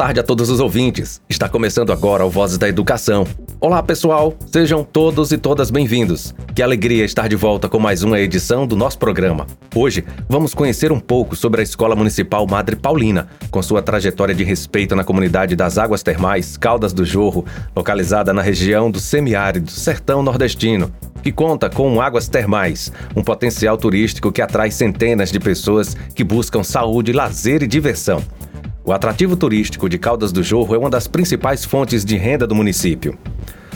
tarde a todos os ouvintes. Está começando agora o Vozes da Educação. Olá, pessoal. Sejam todos e todas bem-vindos. Que alegria estar de volta com mais uma edição do nosso programa. Hoje vamos conhecer um pouco sobre a Escola Municipal Madre Paulina, com sua trajetória de respeito na comunidade das Águas Termais Caldas do Jorro, localizada na região do semiárido Sertão Nordestino, que conta com águas termais, um potencial turístico que atrai centenas de pessoas que buscam saúde, lazer e diversão. O atrativo turístico de Caldas do Jorro é uma das principais fontes de renda do município.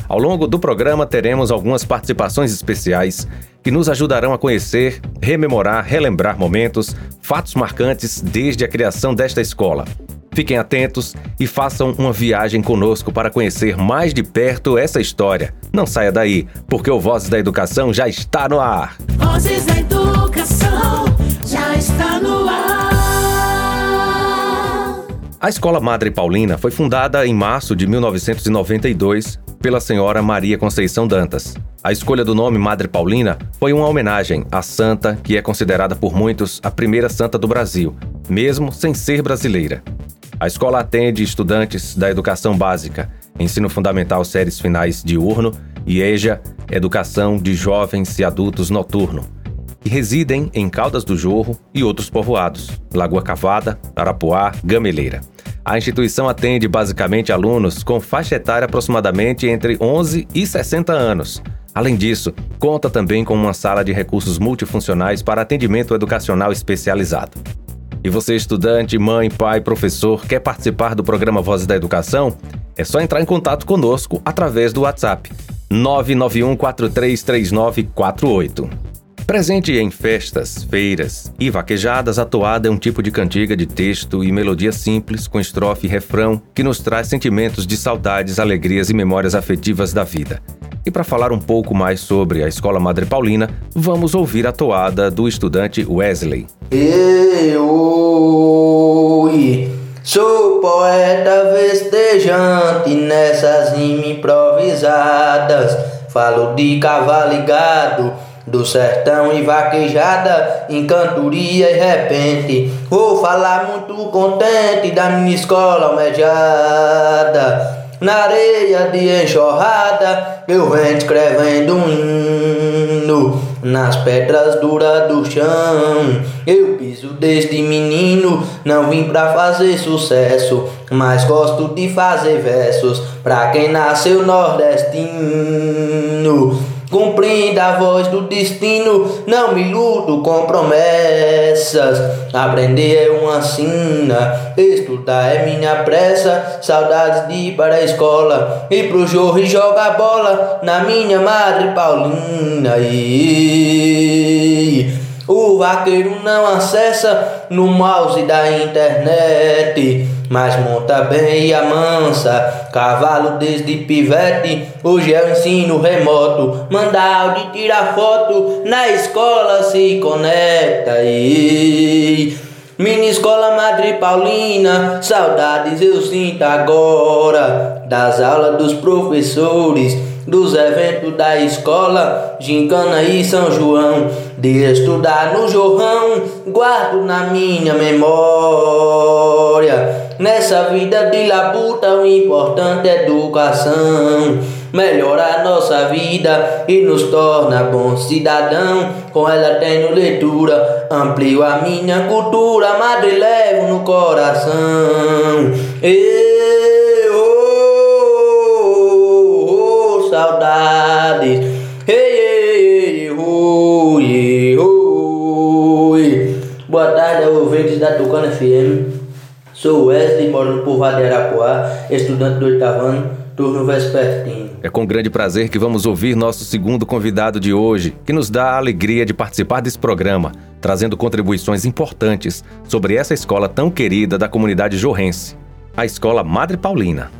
Ao longo do programa teremos algumas participações especiais que nos ajudarão a conhecer, rememorar, relembrar momentos, fatos marcantes desde a criação desta escola. Fiquem atentos e façam uma viagem conosco para conhecer mais de perto essa história. Não saia daí, porque o Vozes da Educação já está no ar. Vozes da Educação já está no ar. A Escola Madre Paulina foi fundada em março de 1992 pela senhora Maria Conceição Dantas. A escolha do nome Madre Paulina foi uma homenagem à santa que é considerada por muitos a primeira santa do Brasil, mesmo sem ser brasileira. A escola atende estudantes da educação básica, ensino fundamental séries finais diurno e EJA, educação de jovens e adultos noturno, que residem em Caldas do Jorro e outros povoados, Lagoa Cavada, Arapuá, Gameleira. A instituição atende basicamente alunos com faixa etária aproximadamente entre 11 e 60 anos. Além disso, conta também com uma sala de recursos multifuncionais para atendimento educacional especializado. E você, estudante, mãe, pai, professor, quer participar do programa Vozes da Educação? É só entrar em contato conosco através do WhatsApp 991 433948. Presente em festas, feiras e vaquejadas, a toada é um tipo de cantiga de texto e melodia simples, com estrofe e refrão, que nos traz sentimentos de saudades, alegrias e memórias afetivas da vida. E para falar um pouco mais sobre a Escola Madre Paulina, vamos ouvir a toada do estudante Wesley. Eu sou poeta festejante nessas improvisadas. Falo de cavalo e gado do sertão e vaquejada, em cantoria e repente. Vou falar muito contente da minha escola almejada. Na areia de enxurrada, eu venho escrevendo um hino. Nas pedras duras do chão, eu piso desde menino. Não vim pra fazer sucesso, mas gosto de fazer versos. Pra quem nasceu nordestino. Cumprindo a voz do destino, não me luto com promessas. Aprender é uma sina, estudar é minha pressa. Saudades de ir para a escola, ir pro jorro e jogar bola na minha madre Paulina. E o vaqueiro não acessa no mouse da internet, mas monta bem e amansa. Cavalo desde pivete, hoje é o ensino remoto. Manda áudio e tira foto, na escola se conecta. E Mini escola Madre Paulina, saudades eu sinto agora das aulas dos professores dos eventos da escola, Gincana e São João, de estudar no jorrão, guardo na minha memória. Nessa vida de labuta, o importante é educação. Melhora a nossa vida e nos torna bom cidadão. Com ela tenho leitura, amplio a minha cultura, madre levo no coração. E, oh, oh, saudades. Ei, ei, oi. Boa tarde, ouvintes da Tucana FM. Sou Wesley, moro no povoado de Arapuá, estudante do oitavo ano, turno vespertino. É com grande prazer que vamos ouvir nosso segundo convidado de hoje, que nos dá a alegria de participar desse programa, trazendo contribuições importantes sobre essa escola tão querida da comunidade jorrense, a Escola Madre Paulina.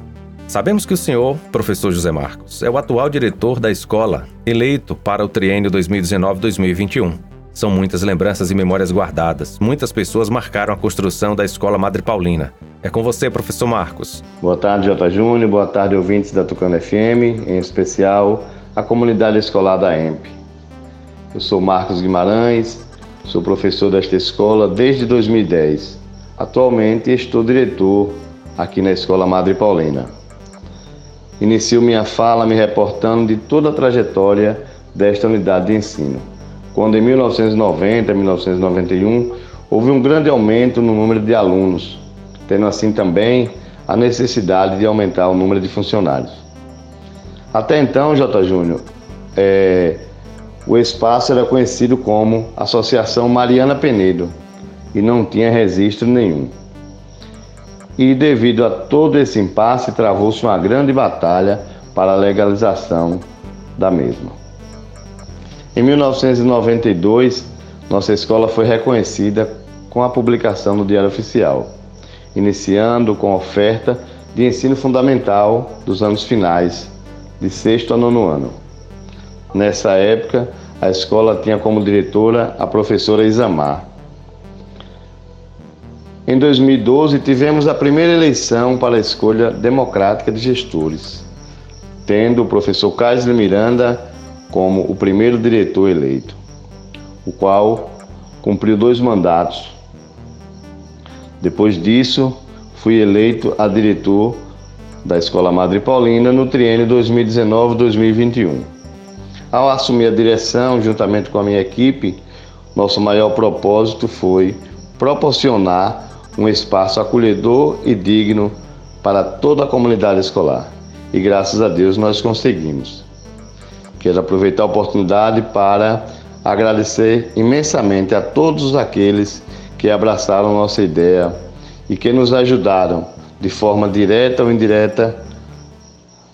Sabemos que o senhor, professor José Marcos, é o atual diretor da escola, eleito para o triênio 2019-2021. São muitas lembranças e memórias guardadas. Muitas pessoas marcaram a construção da Escola Madre Paulina. É com você, professor Marcos. Boa tarde, Jota Júnior. Boa tarde, ouvintes da Tucano FM, em especial a comunidade escolar da EMP. Eu sou Marcos Guimarães, sou professor desta escola desde 2010. Atualmente estou diretor aqui na Escola Madre Paulina. Inicio minha fala me reportando de toda a trajetória desta unidade de ensino, quando em 1990 e 1991 houve um grande aumento no número de alunos, tendo assim também a necessidade de aumentar o número de funcionários. Até então, J. Júnior, é, o espaço era conhecido como Associação Mariana Penedo e não tinha registro nenhum. E devido a todo esse impasse, travou-se uma grande batalha para a legalização da mesma. Em 1992, nossa escola foi reconhecida com a publicação no Diário Oficial, iniciando com a oferta de ensino fundamental dos anos finais, de sexto a nono ano. Nessa época, a escola tinha como diretora a professora Isamar. Em 2012, tivemos a primeira eleição para a escolha democrática de gestores, tendo o professor Carlos Miranda como o primeiro diretor eleito, o qual cumpriu dois mandatos. Depois disso, fui eleito a diretor da Escola Madre Paulina no triênio 2019-2021. Ao assumir a direção, juntamente com a minha equipe, nosso maior propósito foi proporcionar um espaço acolhedor e digno para toda a comunidade escolar. E graças a Deus nós conseguimos. Quero aproveitar a oportunidade para agradecer imensamente a todos aqueles que abraçaram nossa ideia e que nos ajudaram de forma direta ou indireta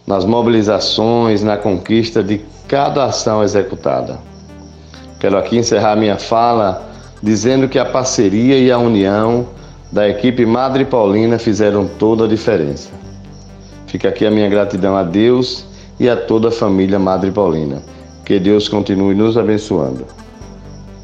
nas mobilizações, na conquista de cada ação executada. Quero aqui encerrar minha fala dizendo que a parceria e a união da equipe Madre Paulina fizeram toda a diferença. Fica aqui a minha gratidão a Deus e a toda a família Madre Paulina. Que Deus continue nos abençoando.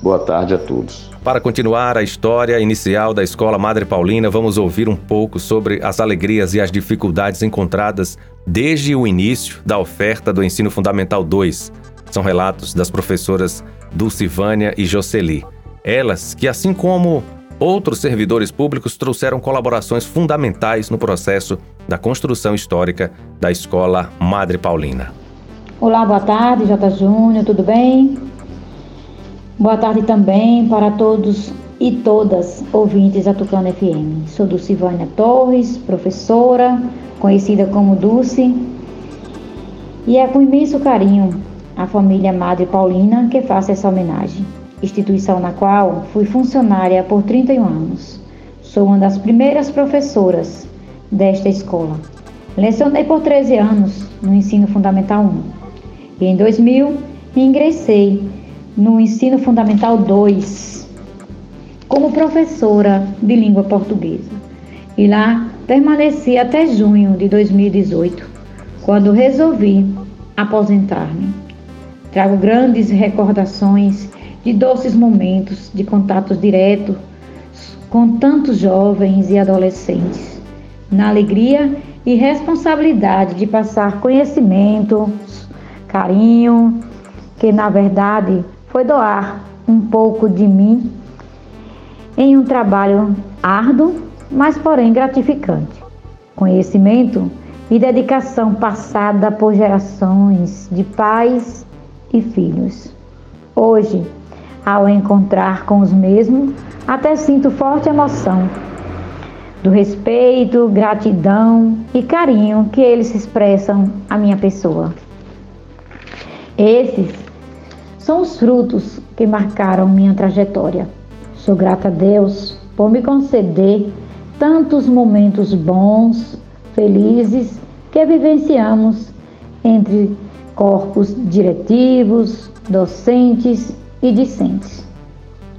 Boa tarde a todos. Para continuar a história inicial da Escola Madre Paulina, vamos ouvir um pouco sobre as alegrias e as dificuldades encontradas desde o início da oferta do Ensino Fundamental 2. São relatos das professoras Dulcivânia e Jocely. Elas que, assim como outros servidores públicos, trouxeram colaborações fundamentais no processo da construção histórica da Escola Madre Paulina. Olá, boa tarde, J. Júnior, tudo bem? Boa tarde também para todos e todas ouvintes da Tucano FM. Sou Dulcivânia Torres, professora, conhecida como Dulce, e é com imenso carinho a família Madre Paulina que faço essa homenagem, instituição na qual fui funcionária por 31 anos. Sou uma das primeiras professoras desta escola. Lecionei por 13 anos no ensino fundamental 1 e em 2000 ingressei no ensino fundamental 2 como professora de língua portuguesa. E lá permaneci até junho de 2018, quando resolvi aposentar-me. Trago grandes recordações de doces momentos de contatos diretos com tantos jovens e adolescentes, na alegria e responsabilidade de passar conhecimento, carinho, que na verdade foi doar um pouco de mim em um trabalho árduo, mas porém gratificante. Conhecimento e dedicação passada por gerações de pais e filhos. Hoje, ao encontrar com os mesmos, até sinto forte emoção do respeito, gratidão e carinho que eles expressam à minha pessoa. Esses são os frutos que marcaram minha trajetória. Sou grata a Deus por me conceder tantos momentos bons, felizes que vivenciamos entre corpos diretivos, docentes e discentes.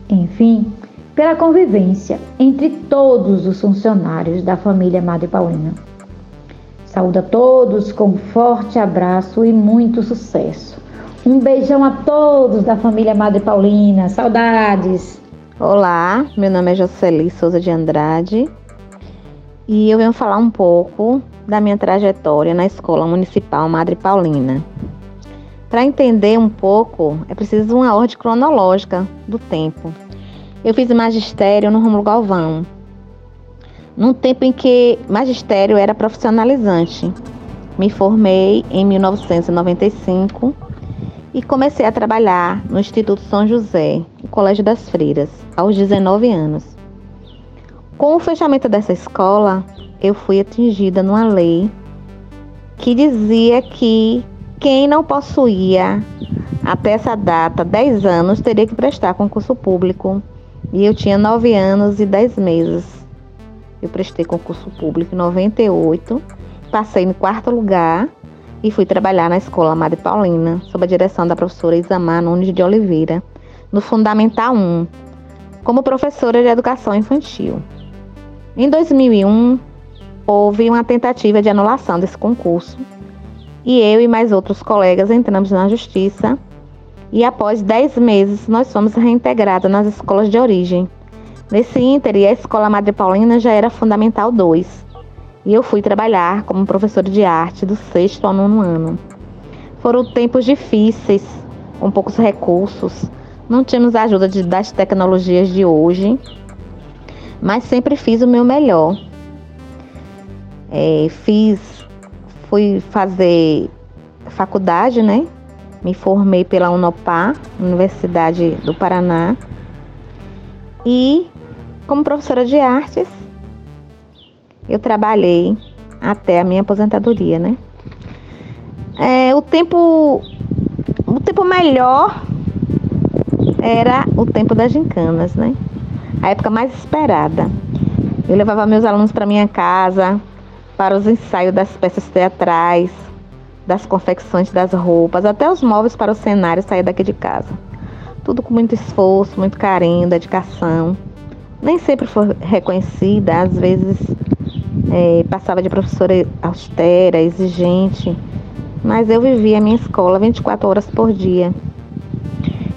Enfim, pela convivência entre todos os funcionários da família Madre Paulina. Saúde a todos com um forte abraço e muito sucesso. Um beijão a todos da família Madre Paulina. Saudades! Olá, meu nome é Jocely Souza de Andrade e eu venho falar um pouco da minha trajetória na Escola Municipal Madre Paulina. Para entender um pouco, é preciso uma ordem cronológica do tempo. Eu fiz magistério no Romulo Galvão. num tempo em que magistério era profissionalizante. Me formei em 1995 e comecei a trabalhar no Instituto São José, o Colégio das Freiras, aos 19 anos. Com o fechamento dessa escola, eu fui atingida numa lei que dizia que quem não possuía até essa data 10 anos teria que prestar concurso público. E eu tinha 9 anos e 10 meses. Eu prestei concurso público em 98, passei em quarto lugar e fui trabalhar na Escola Madre Paulina, sob a direção da professora Isamar Nunes de Oliveira, no Fundamental 1, como professora de educação infantil. Em 2001, houve uma tentativa de anulação desse concurso e eu e mais outros colegas entramos na justiça e após 10 meses nós fomos reintegrados nas escolas de origem. Nesse ínter, a Escola Madre Paulina já era Fundamental 2 e eu fui trabalhar como professora de arte do sexto ao nono ano. Foram tempos difíceis, com poucos recursos, não tínhamos a ajuda de, das tecnologias de hoje, mas sempre fiz o meu melhor. É, fiz, fui fazer faculdade, né? Me formei pela Unopar, Universidade do Paraná, e como professora de artes, eu trabalhei até a minha aposentadoria, né? É, o tempo, o tempo melhor era o tempo das gincanas, né? A época mais esperada. Eu levava meus alunos para minha casa para os ensaios das peças teatrais, das confecções das roupas, até os móveis para o cenário sair daqui de casa. Tudo com muito esforço, muito carinho, dedicação. Nem sempre foi reconhecida, às vezes é, passava de professora austera, exigente, mas eu vivia a minha escola 24 horas por dia.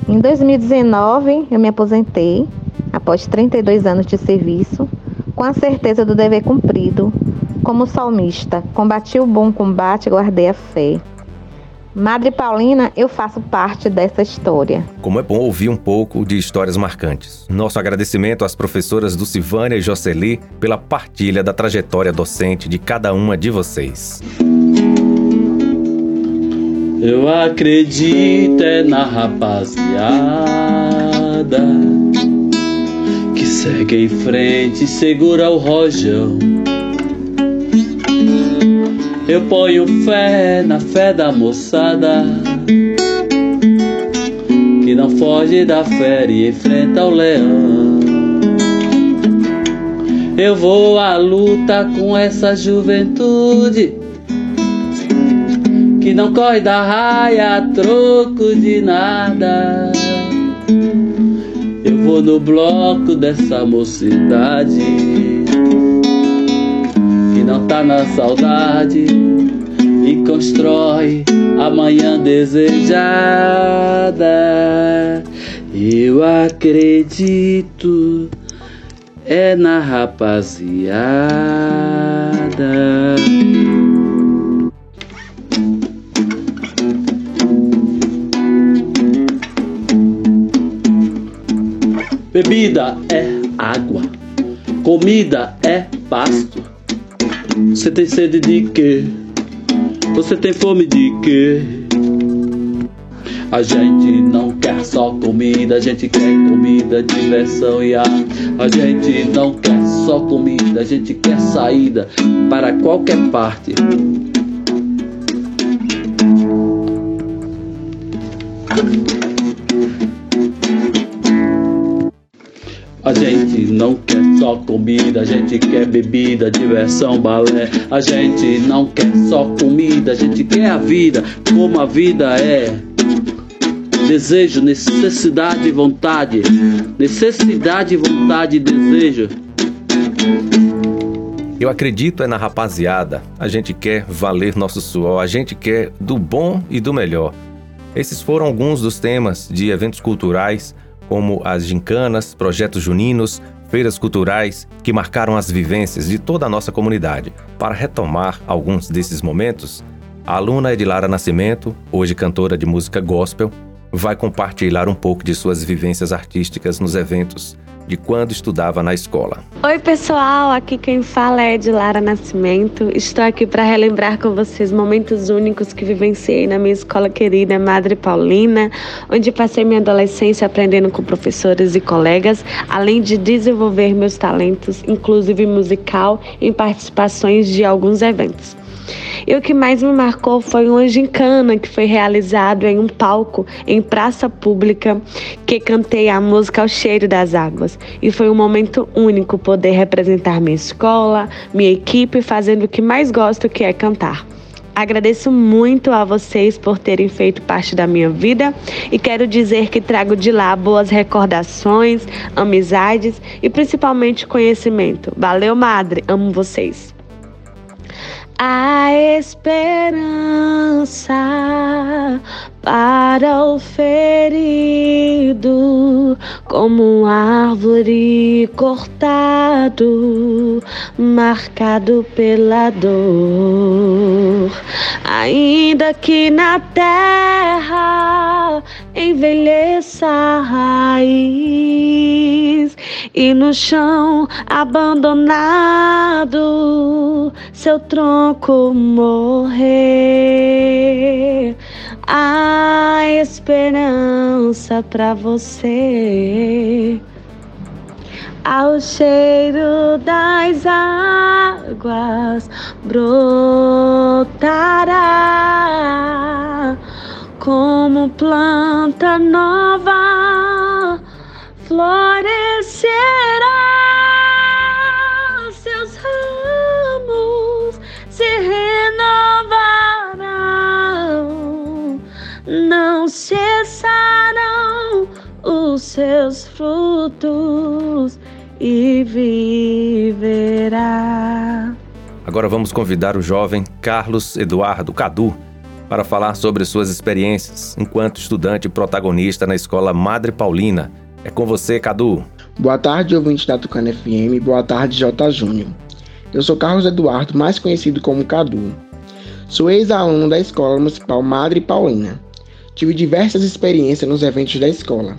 Em 2019, eu me aposentei, após 32 anos de serviço, com a certeza do dever cumprido. Como salmista, combati o bom combate e guardei a fé. Madre Paulina, eu faço parte dessa história. Como é bom ouvir um pouco de histórias marcantes. Nosso agradecimento às professoras Lucivânia e Jocely pela partilha da trajetória docente de cada uma de vocês. Eu acredito é na rapaziada que segue em frente e segura o rojão. Eu ponho fé na fé da moçada que não foge da fé e enfrenta o leão. Eu vou à luta com essa juventude que não corre da raia a troco de nada. Eu vou no bloco dessa mocidade não tá na saudade e constrói a manhã desejada. Eu acredito é na rapaziada. Bebida é água, comida é pasto. Você tem sede de quê? Você tem fome de quê? A gente não quer só comida, a gente quer comida, diversão e arte. A gente não quer só comida, a gente quer saída para qualquer parte. A gente não quer só comida, a gente quer bebida, diversão, balé. A gente não quer só comida, a gente quer a vida como a vida é. Desejo, necessidade e vontade. Necessidade, vontade e desejo. Eu acredito é na rapaziada. A gente quer valer nosso suor, a gente quer do bom e do melhor. Esses foram alguns dos temas de eventos culturais como as gincanas, projetos juninos, feiras culturais que marcaram as vivências de toda a nossa comunidade. Para retomar alguns desses momentos, a aluna Edilara Nascimento, hoje cantora de música gospel, vai compartilhar um pouco de suas vivências artísticas nos eventos de quando estudava na escola. Oi, pessoal, aqui quem fala é Edilara Nascimento. Estou aqui para relembrar com vocês momentos únicos que vivenciei na minha escola querida Madre Paulina, onde passei minha adolescência aprendendo com professores e colegas, além de desenvolver meus talentos, inclusive musical, em participações de alguns eventos. E o que mais me marcou foi uma gincana que foi realizado em um palco em praça pública que cantei a música ao cheiro das águas. E foi um momento único poder representar minha escola, minha equipe, fazendo o que mais gosto, que é cantar. Agradeço muito a vocês por terem feito parte da minha vida e quero dizer que trago de lá boas recordações, amizades e principalmente conhecimento. Valeu, madre, amo vocês a esperança para o ferido, como árvore cortado, marcado pela dor. Ainda que na terra envelheça a raiz e no chão abandonado seu tronco morrer. A esperança para você. Ao cheiro das águas brotará como planta nova e viverá. Agora vamos convidar o jovem Carlos Eduardo Cadu para falar sobre suas experiências enquanto estudante protagonista na escola Madre Paulina. É com você, Cadu. Boa tarde, ouvintes da Tucana FM. Boa tarde, J. Júnior. Eu sou Carlos Eduardo, mais conhecido como Cadu. Sou ex-aluno da Escola Municipal Madre Paulina. Tive diversas experiências nos eventos da escola.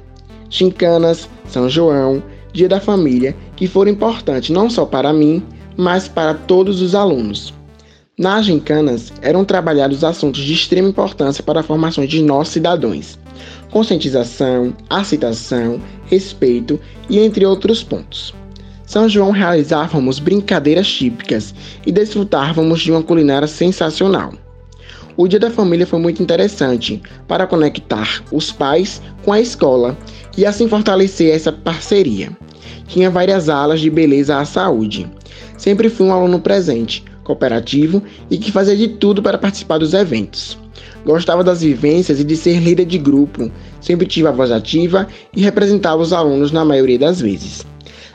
Chincanas, São João, Dia da Família, que foram importantes não só para mim, mas para todos os alunos. Nas gincanas eram trabalhados assuntos de extrema importância para a formação de nossos cidadãos: conscientização, aceitação, respeito e entre outros pontos. São João realizávamos brincadeiras típicas e desfrutávamos de uma culinária sensacional. O Dia da Família foi muito interessante para conectar os pais com a escola e assim fortalecer essa parceria. Tinha várias alas de beleza à saúde. Sempre fui um aluno presente, cooperativo e que fazia de tudo para participar dos eventos. Gostava das vivências e de ser líder de grupo, sempre tive a voz ativa e representava os alunos na maioria das vezes.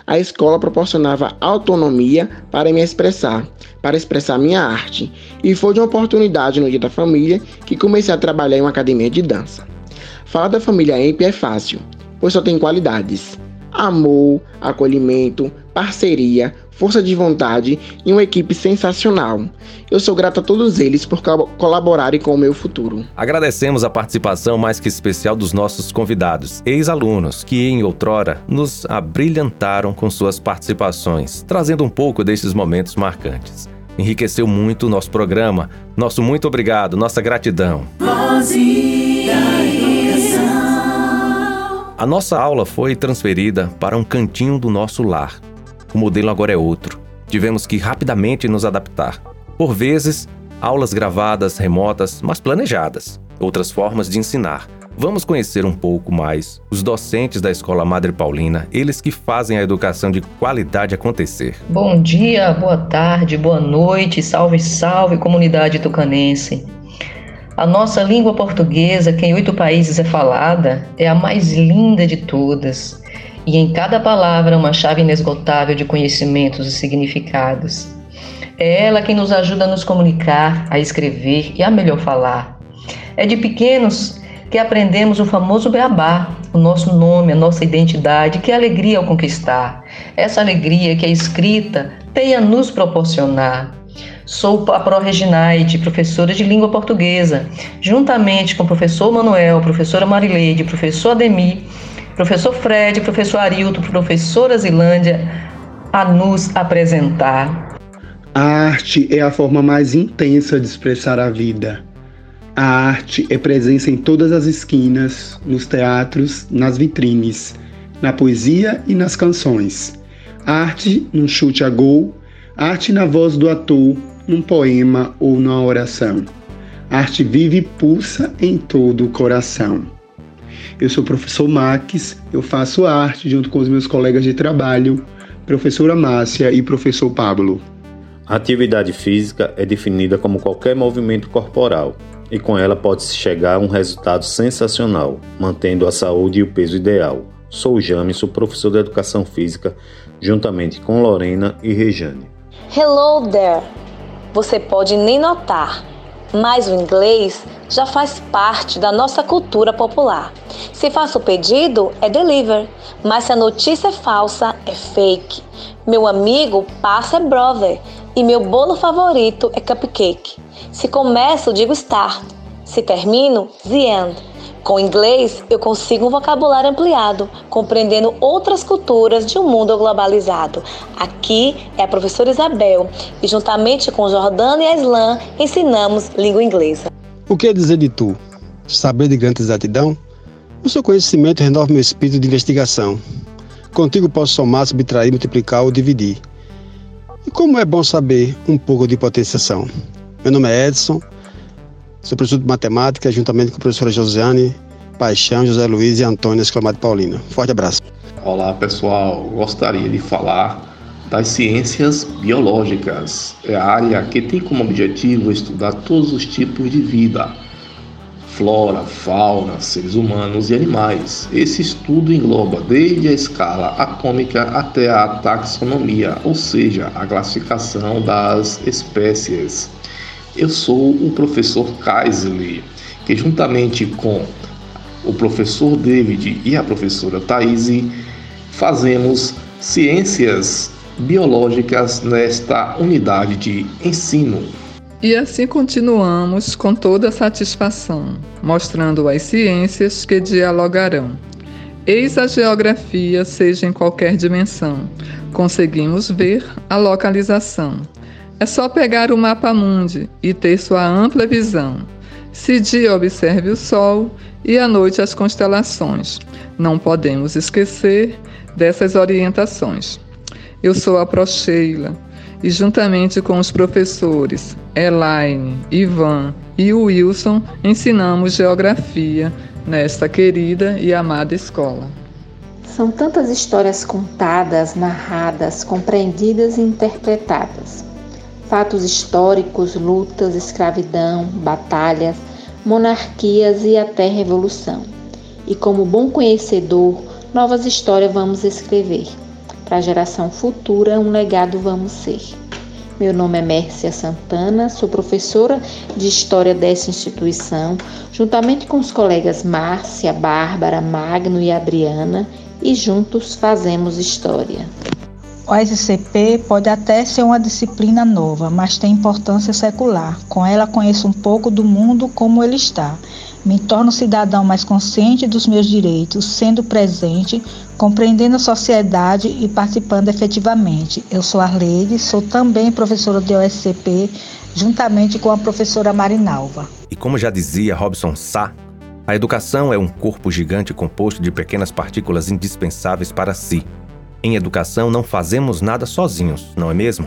A escola proporcionava autonomia para me expressar, para expressar minha arte, e foi de uma oportunidade no Dia da Família que comecei a trabalhar em uma academia de dança. Falar da família EMP é fácil, pois só tem qualidades: amor, acolhimento, parceria, força de vontade e uma equipe sensacional. Eu sou grato a todos eles por colaborarem com o meu futuro. Agradecemos a participação mais que especial dos nossos convidados, ex-alunos, que em outrora nos abrilhantaram com suas participações, trazendo um pouco desses momentos marcantes. Enriqueceu muito o nosso programa. Nosso muito obrigado, nossa gratidão. A nossa aula foi transferida para um cantinho do nosso lar o modelo agora é outro. Tivemos que rapidamente nos adaptar. Por vezes, aulas gravadas, remotas, mas planejadas. Outras formas de ensinar. Vamos conhecer um pouco mais os docentes da Escola Madre Paulina, eles que fazem a educação de qualidade acontecer. Bom dia, boa tarde, boa noite, salve, salve comunidade tucanense. A nossa língua portuguesa, que em oito países é falada, é a mais linda de todas e em cada palavra uma chave inesgotável de conhecimentos e significados. É ela quem nos ajuda a nos comunicar, a escrever e a melhor falar. É de pequenos que aprendemos o famoso beabá, o nosso nome, a nossa identidade, que alegria ao conquistar. Essa alegria que a escrita tem a nos proporcionar. Sou a Pro Reginaide, professora de língua portuguesa, juntamente com o professor Manuel, professora Marileide, professor Ademir, professor Fred, professor Arilton, professora Zilândia, a nos apresentar. A arte é a forma mais intensa de expressar a vida. A arte é presença em todas as esquinas, nos teatros, nas vitrines, na poesia e nas canções. Arte num chute a gol, arte na voz do ator, num poema ou numa oração. Arte vive e pulsa em todo o coração. Eu sou o professor Max, eu faço arte junto com os meus colegas de trabalho, professora Márcia e professor Pablo. A atividade física é definida como qualquer movimento corporal, e com ela pode-se chegar a um resultado sensacional, mantendo a saúde e o peso ideal. Sou Jame, sou professor de Educação Física, juntamente com Lorena e Rejane. Hello there! Você pode nem notar, mas o inglês já faz parte da nossa cultura popular. Se faço o pedido, é deliver, mas se a notícia é falsa, é fake. Meu amigo passa é brother e meu bolo favorito é cupcake. Se começo, digo start. Se termino, the end. Com inglês, eu consigo um vocabulário ampliado, compreendendo outras culturas de um mundo globalizado. Aqui é a professora Isabel e, juntamente com Jordana e Aslan, ensinamos língua inglesa. O que é dizer de tu? Saber de grande exatidão? O seu conhecimento renova meu espírito de investigação. Contigo posso somar, subtrair, multiplicar ou dividir. E como é bom saber um pouco de potenciação. Meu nome é Edson, Sou professor de matemática, juntamente com a professora Josiane, Paixão, José Luiz e Antônio Exclamado Paulina. Forte abraço. Olá pessoal, gostaria de falar das ciências biológicas. É a área que tem como objetivo estudar todos os tipos de vida, flora, fauna, seres humanos e animais. Esse estudo engloba desde a escala atômica até a taxonomia, ou seja, a classificação das espécies. Eu sou o professor Kaisley, que juntamente com o professor David e a professora Thaís fazemos ciências biológicas nesta unidade de ensino. E assim continuamos com toda satisfação, mostrando as ciências que dialogarão. Eis a geografia, seja em qualquer dimensão. Conseguimos ver a localização. É só pegar o mapa mundi e ter sua ampla visão. Se dia observe o Sol e à noite as constelações. Não podemos esquecer dessas orientações. Eu sou a Procheila e juntamente com os professores Elaine, Ivan e Wilson ensinamos geografia nesta querida e amada escola. São tantas histórias contadas, narradas, compreendidas e interpretadas fatos históricos, lutas, escravidão, batalhas, monarquias e até revolução. E como bom conhecedor, novas histórias vamos escrever. Para a geração futura, um legado vamos ser. Meu nome é Mércia Santana, sou professora de História dessa instituição, juntamente com os colegas Márcia, Bárbara, Magno e Adriana, e juntos fazemos história. O SCP pode até ser uma disciplina nova, mas tem importância secular. Com ela conheço um pouco do mundo como ele está. Me torno cidadão mais consciente dos meus direitos, sendo presente, compreendendo a sociedade e participando efetivamente. Eu sou Arleide, sou também professora de OSCP, juntamente com a professora Marinalva. E como já dizia Robson Sá, a educação é um corpo gigante composto de pequenas partículas indispensáveis para si, em educação não fazemos nada sozinhos, não é mesmo?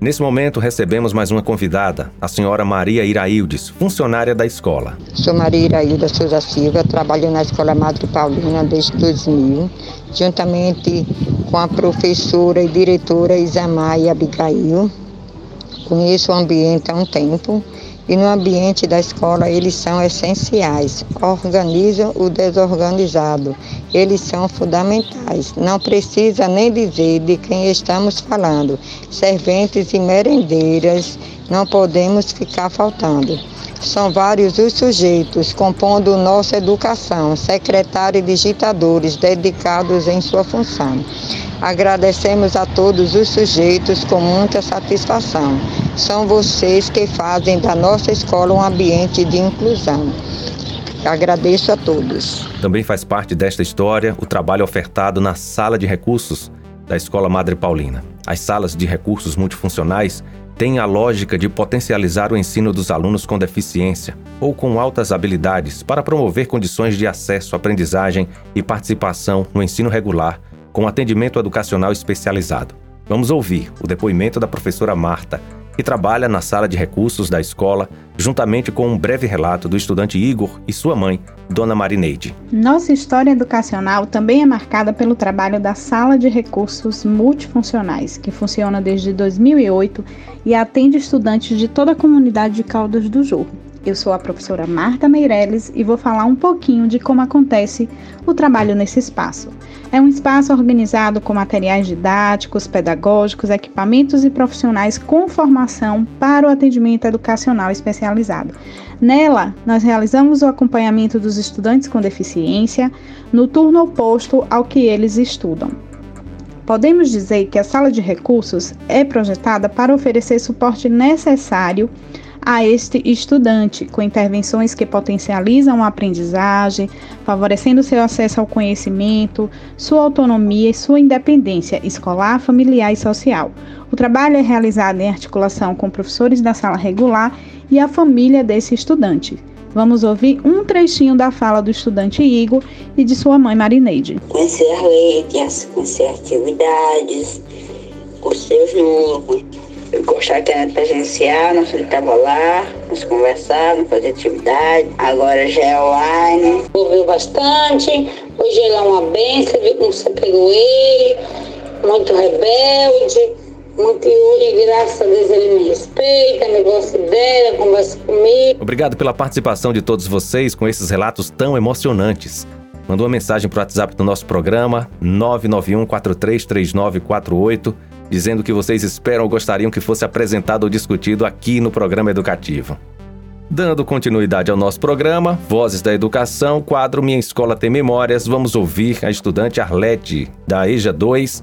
Nesse momento, recebemos mais uma convidada, a senhora Maria Iraildes, funcionária da escola. Sou Maria Irailda Souza Silva, trabalho na Escola Madre Paulina desde 2000, juntamente com a professora e diretora Isamai Abigail. Conheço o ambiente há um tempo e no ambiente da escola eles são essenciais, organizam o desorganizado, eles são fundamentais. Não precisa nem dizer de quem estamos falando. Serventes e merendeiras não podemos ficar faltando. São vários os sujeitos compondo nossa educação, secretários e digitadores dedicados em sua função. Agradecemos a todos os sujeitos com muita satisfação. São vocês que fazem da nossa escola um ambiente de inclusão. Agradeço a todos. Também faz parte desta história o trabalho ofertado na sala de recursos da Escola Madre Paulina. As salas de recursos multifuncionais têm a lógica de potencializar o ensino dos alunos com deficiência ou com altas habilidades para promover condições de acesso, aprendizagem e participação no ensino regular com atendimento educacional especializado. Vamos ouvir o depoimento da professora Marta, que trabalha na sala de recursos da escola, juntamente com um breve relato do estudante Igor e sua mãe, Dona Marineide. Nossa história educacional também é marcada pelo trabalho da Sala de Recursos Multifuncionais, que funciona desde 2008 e atende estudantes de toda a comunidade de Caldas do Jorro. Eu sou a professora Marta Meirelles e vou falar um pouquinho de como acontece o trabalho nesse espaço. É um espaço organizado com materiais didáticos, pedagógicos, equipamentos e profissionais com formação para o atendimento educacional especializado. Nela, nós realizamos o acompanhamento dos estudantes com deficiência no turno oposto ao que eles estudam. Podemos dizer que a sala de recursos é projetada para oferecer suporte necessário a este estudante, com intervenções que potencializam a aprendizagem, favorecendo seu acesso ao conhecimento, sua autonomia e sua independência escolar, familiar e social. O trabalho é realizado em articulação com professores da sala regular e a família desse estudante. Vamos ouvir um trechinho da fala do estudante Igor e de sua mãe Marineide. Conhecer letras, conhecer atividades, os seus números, eu gostava que era presencial, nós estava lá, nós conversávamos, fazia atividade. Agora já é online. Ouviu bastante. Hoje ele é uma benção, viu como você pegou ele. Muito rebelde. Muito hoje, graças a Deus, ele me respeita, me considera, conversa comigo. Obrigado pela participação de todos vocês com esses relatos tão emocionantes. Mandou uma mensagem para o WhatsApp do nosso programa, 991 433948 dizendo que vocês esperam ou gostariam que fosse apresentado ou discutido aqui no programa educativo. Dando continuidade ao nosso programa, Vozes da Educação, quadro Minha Escola Tem Memórias, vamos ouvir a estudante Arlete, da EJA 2,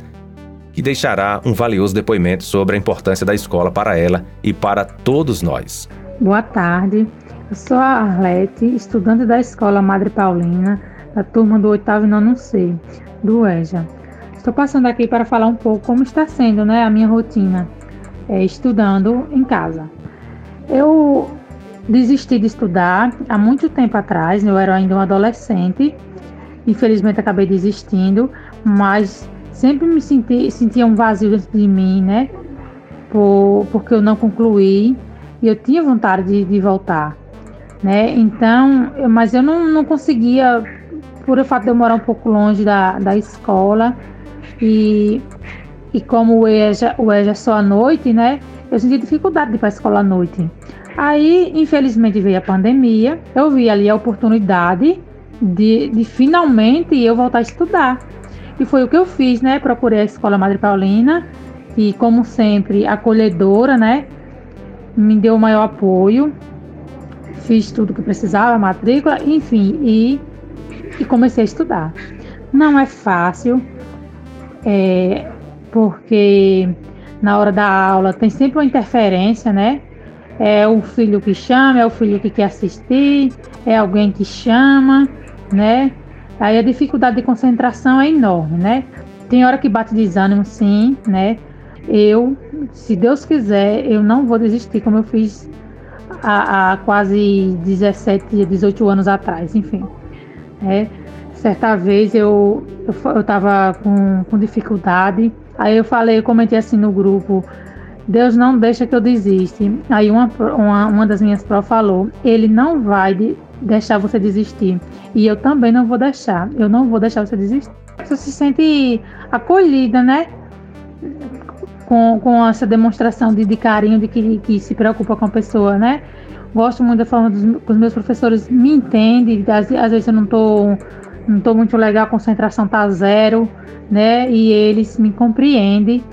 que deixará um valioso depoimento sobre a importância da escola para ela e para todos nós. Boa tarde, eu sou a Arlete, estudante da Escola Madre Paulina, da turma do 8 e 9 C, do EJA. Estou passando aqui para falar um pouco como está sendo né, a minha rotina é, estudando em casa. Eu desisti de estudar há muito tempo atrás, eu era ainda um adolescente, infelizmente acabei desistindo, mas sempre me senti, sentia um vazio dentro de mim, né? Por, porque eu não concluí e eu tinha vontade de, de voltar, né? Então, mas eu não, não conseguia, por o fato de eu morar um pouco longe da, da escola, e, e como o EJA, o EJA é só à noite, né? Eu senti dificuldade de ir para a escola à noite. Aí, infelizmente, veio a pandemia. Eu vi ali a oportunidade de, de finalmente eu voltar a estudar. E foi o que eu fiz, né? Procurei a Escola Madre Paulina, e como sempre, acolhedora, né? Me deu o maior apoio. Fiz tudo que precisava, matrícula, enfim, e, e comecei a estudar. Não é fácil, é, porque na hora da aula tem sempre uma interferência, né? É o filho que chama, é o filho que quer assistir, é alguém que chama, né? Aí a dificuldade de concentração é enorme, né? Tem hora que bate desânimo, sim, né? Eu, se Deus quiser, eu não vou desistir como eu fiz há, há quase 17, 18 anos atrás, enfim. É, Certa vez eu, eu, eu tava com, com dificuldade, aí eu falei, eu comentei assim no grupo, Deus não deixa que eu desista. Aí uma, uma, uma das minhas pró falou, ele não vai de, deixar você desistir. E eu também não vou deixar, eu não vou deixar você desistir. Você se sente acolhida, né? Com, com essa demonstração de, de carinho, de que, que se preocupa com a pessoa, né? Gosto muito da forma dos, que os meus professores me entendem, às, às vezes eu não estou não estou muito legal, a concentração tá zero, né? E eles me compreendem,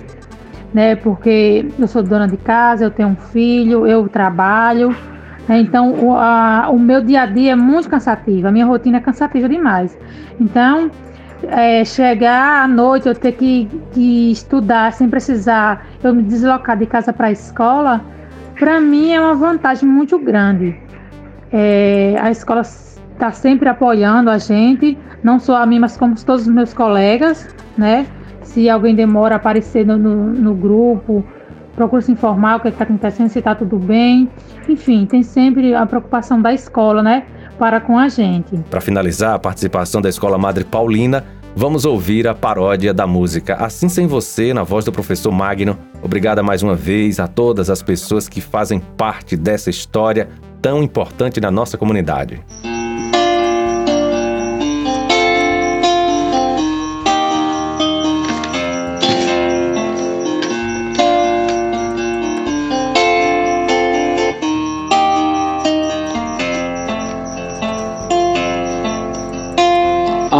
né? Porque eu sou dona de casa, eu tenho um filho, eu trabalho, né? então o, a, o meu dia a dia é muito cansativo, a minha rotina é cansativa demais. Então, é, chegar à noite, eu ter que, que estudar sem precisar eu me deslocar de casa para a escola, para mim é uma vantagem muito grande. É, a escola está sempre apoiando a gente, não só a mim, mas como todos os meus colegas, né? Se alguém demora a aparecer no, no, no grupo, procura se informar o que está acontecendo, se está tudo bem. Enfim, tem sempre a preocupação da escola, né? Para com a gente. Para finalizar a participação da Escola Madre Paulina, vamos ouvir a paródia da música Assim Sem Você, na voz do professor Magno. Obrigada mais uma vez a todas as pessoas que fazem parte dessa história tão importante na nossa comunidade.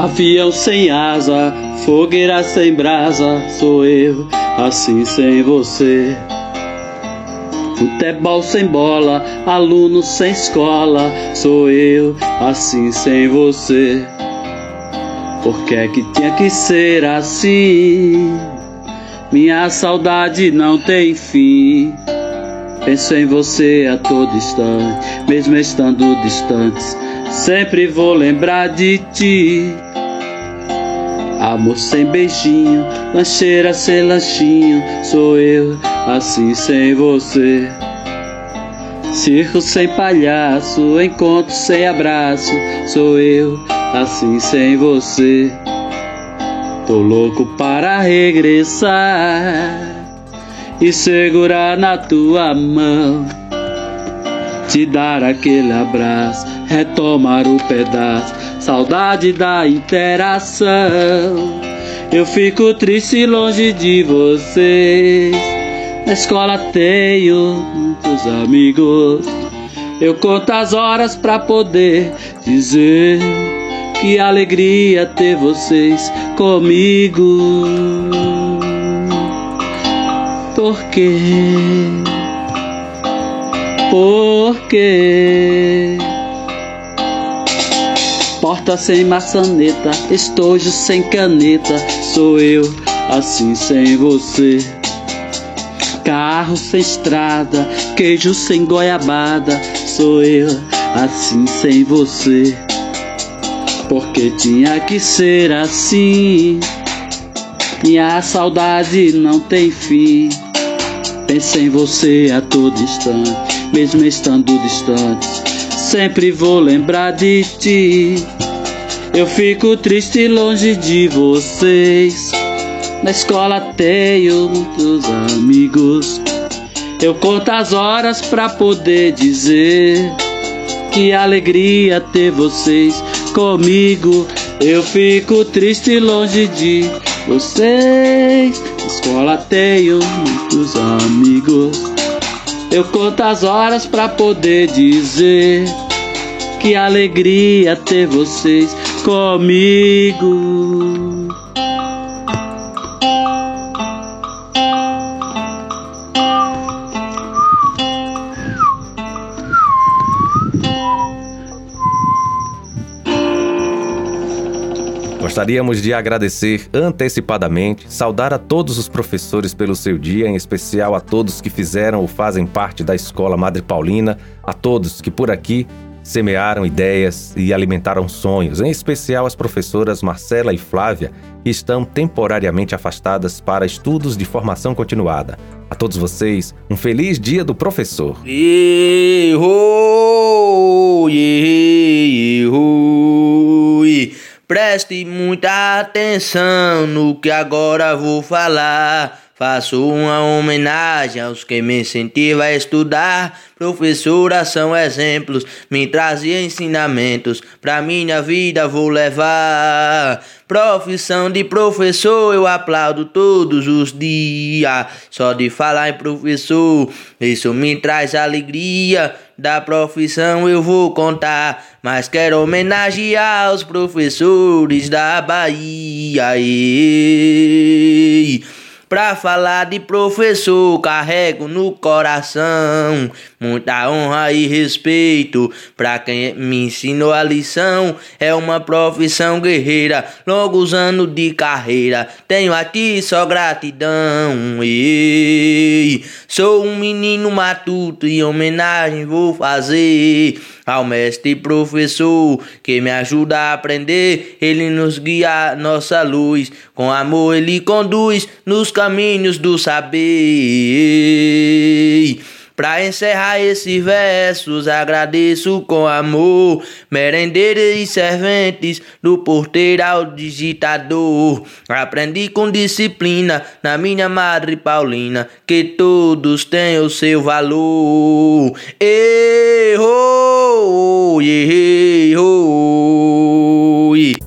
Avião sem asa, fogueira sem brasa, sou eu, assim sem você. Futebol sem bola, aluno sem escola, sou eu, assim sem você. Por que é que tinha que ser assim? Minha saudade não tem fim. Penso em você a todo instante, mesmo estando distantes. Sempre vou lembrar de ti. Amor sem beijinho, lancheira sem lanchinho, sou eu assim sem você. Circo sem palhaço, encontro sem abraço, sou eu assim sem você. Tô louco para regressar e segurar na tua mão, te dar aquele abraço, retomar o pedaço saudade da interação. Eu fico triste longe de vocês. Na escola tenho muitos amigos. Eu conto as horas pra poder dizer que alegria ter vocês comigo. Por quê? Por quê? Porta sem maçaneta, estojo sem caneta, sou eu assim sem você. Carro sem estrada, queijo sem goiabada, sou eu assim sem você. Porque tinha que ser assim. Minha saudade não tem fim. Penso em você a todo instante, mesmo estando distante sempre vou lembrar de ti. Eu fico triste longe de vocês. Na escola tenho muitos amigos. Eu conto as horas pra poder dizer que alegria ter vocês comigo. Eu fico triste longe de vocês. Na escola tenho muitos amigos. Eu conto as horas pra poder dizer que alegria ter vocês comigo. Gostaríamos de agradecer antecipadamente, saudar a todos os professores pelo seu dia, em especial a todos que fizeram ou fazem parte da Escola Madre Paulina, a todos que por aqui semearam ideias e alimentaram sonhos, em especial as professoras Marcela e Flávia, que estão temporariamente afastadas para estudos de formação continuada. A todos vocês, um feliz dia do professor. Preste muita atenção no que agora vou falar. Faço uma homenagem aos que me incentivam a estudar. Professoras são exemplos, me trazem ensinamentos. Pra minha vida vou levar. Profissão de professor eu aplaudo todos os dias. Só de falar em professor, isso me traz alegria. Da profissão eu vou contar, mas quero homenagear os professores da Bahia. Ei. Pra falar de professor, carrego no coração muita honra e respeito pra quem me ensinou a lição. É uma profissão guerreira, longos anos de carreira. Tenho a ti só gratidão. Ei, sou um menino matuto e homenagem vou fazer ao mestre professor que me ajuda a aprender. Ele nos guia nossa luz, com amor ele conduz nos caminhos do saber. Pra encerrar esses versos, agradeço com amor, merendeiros e serventes, do porteiro ao digitador. Aprendi com disciplina na minha madre Paulina, que todos têm o seu valor. Errou.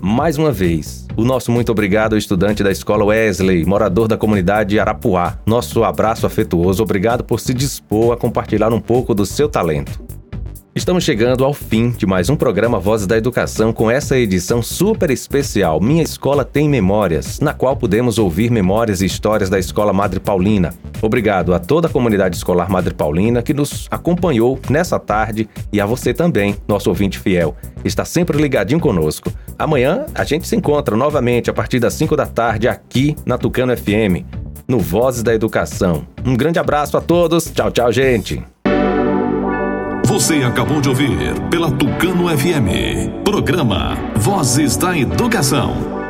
Mais uma vez, o nosso muito obrigado ao estudante da escola Wesley, morador da comunidade Arapuá. Nosso abraço afetuoso, obrigado por se dispor a compartilhar um pouco do seu talento. Estamos chegando ao fim de mais um programa Vozes da Educação com essa edição super especial Minha Escola Tem Memórias, na qual podemos ouvir memórias e histórias da Escola Madre Paulina. Obrigado a toda a comunidade escolar Madre Paulina que nos acompanhou nessa tarde e a você também, nosso ouvinte fiel. Está sempre ligadinho conosco. Amanhã a gente se encontra novamente a partir das 5 da tarde aqui na Tucano FM, no Vozes da Educação. Um grande abraço a todos. Tchau, tchau, gente. Você acabou de ouvir pela Tucano FM. Programa Vozes da Educação.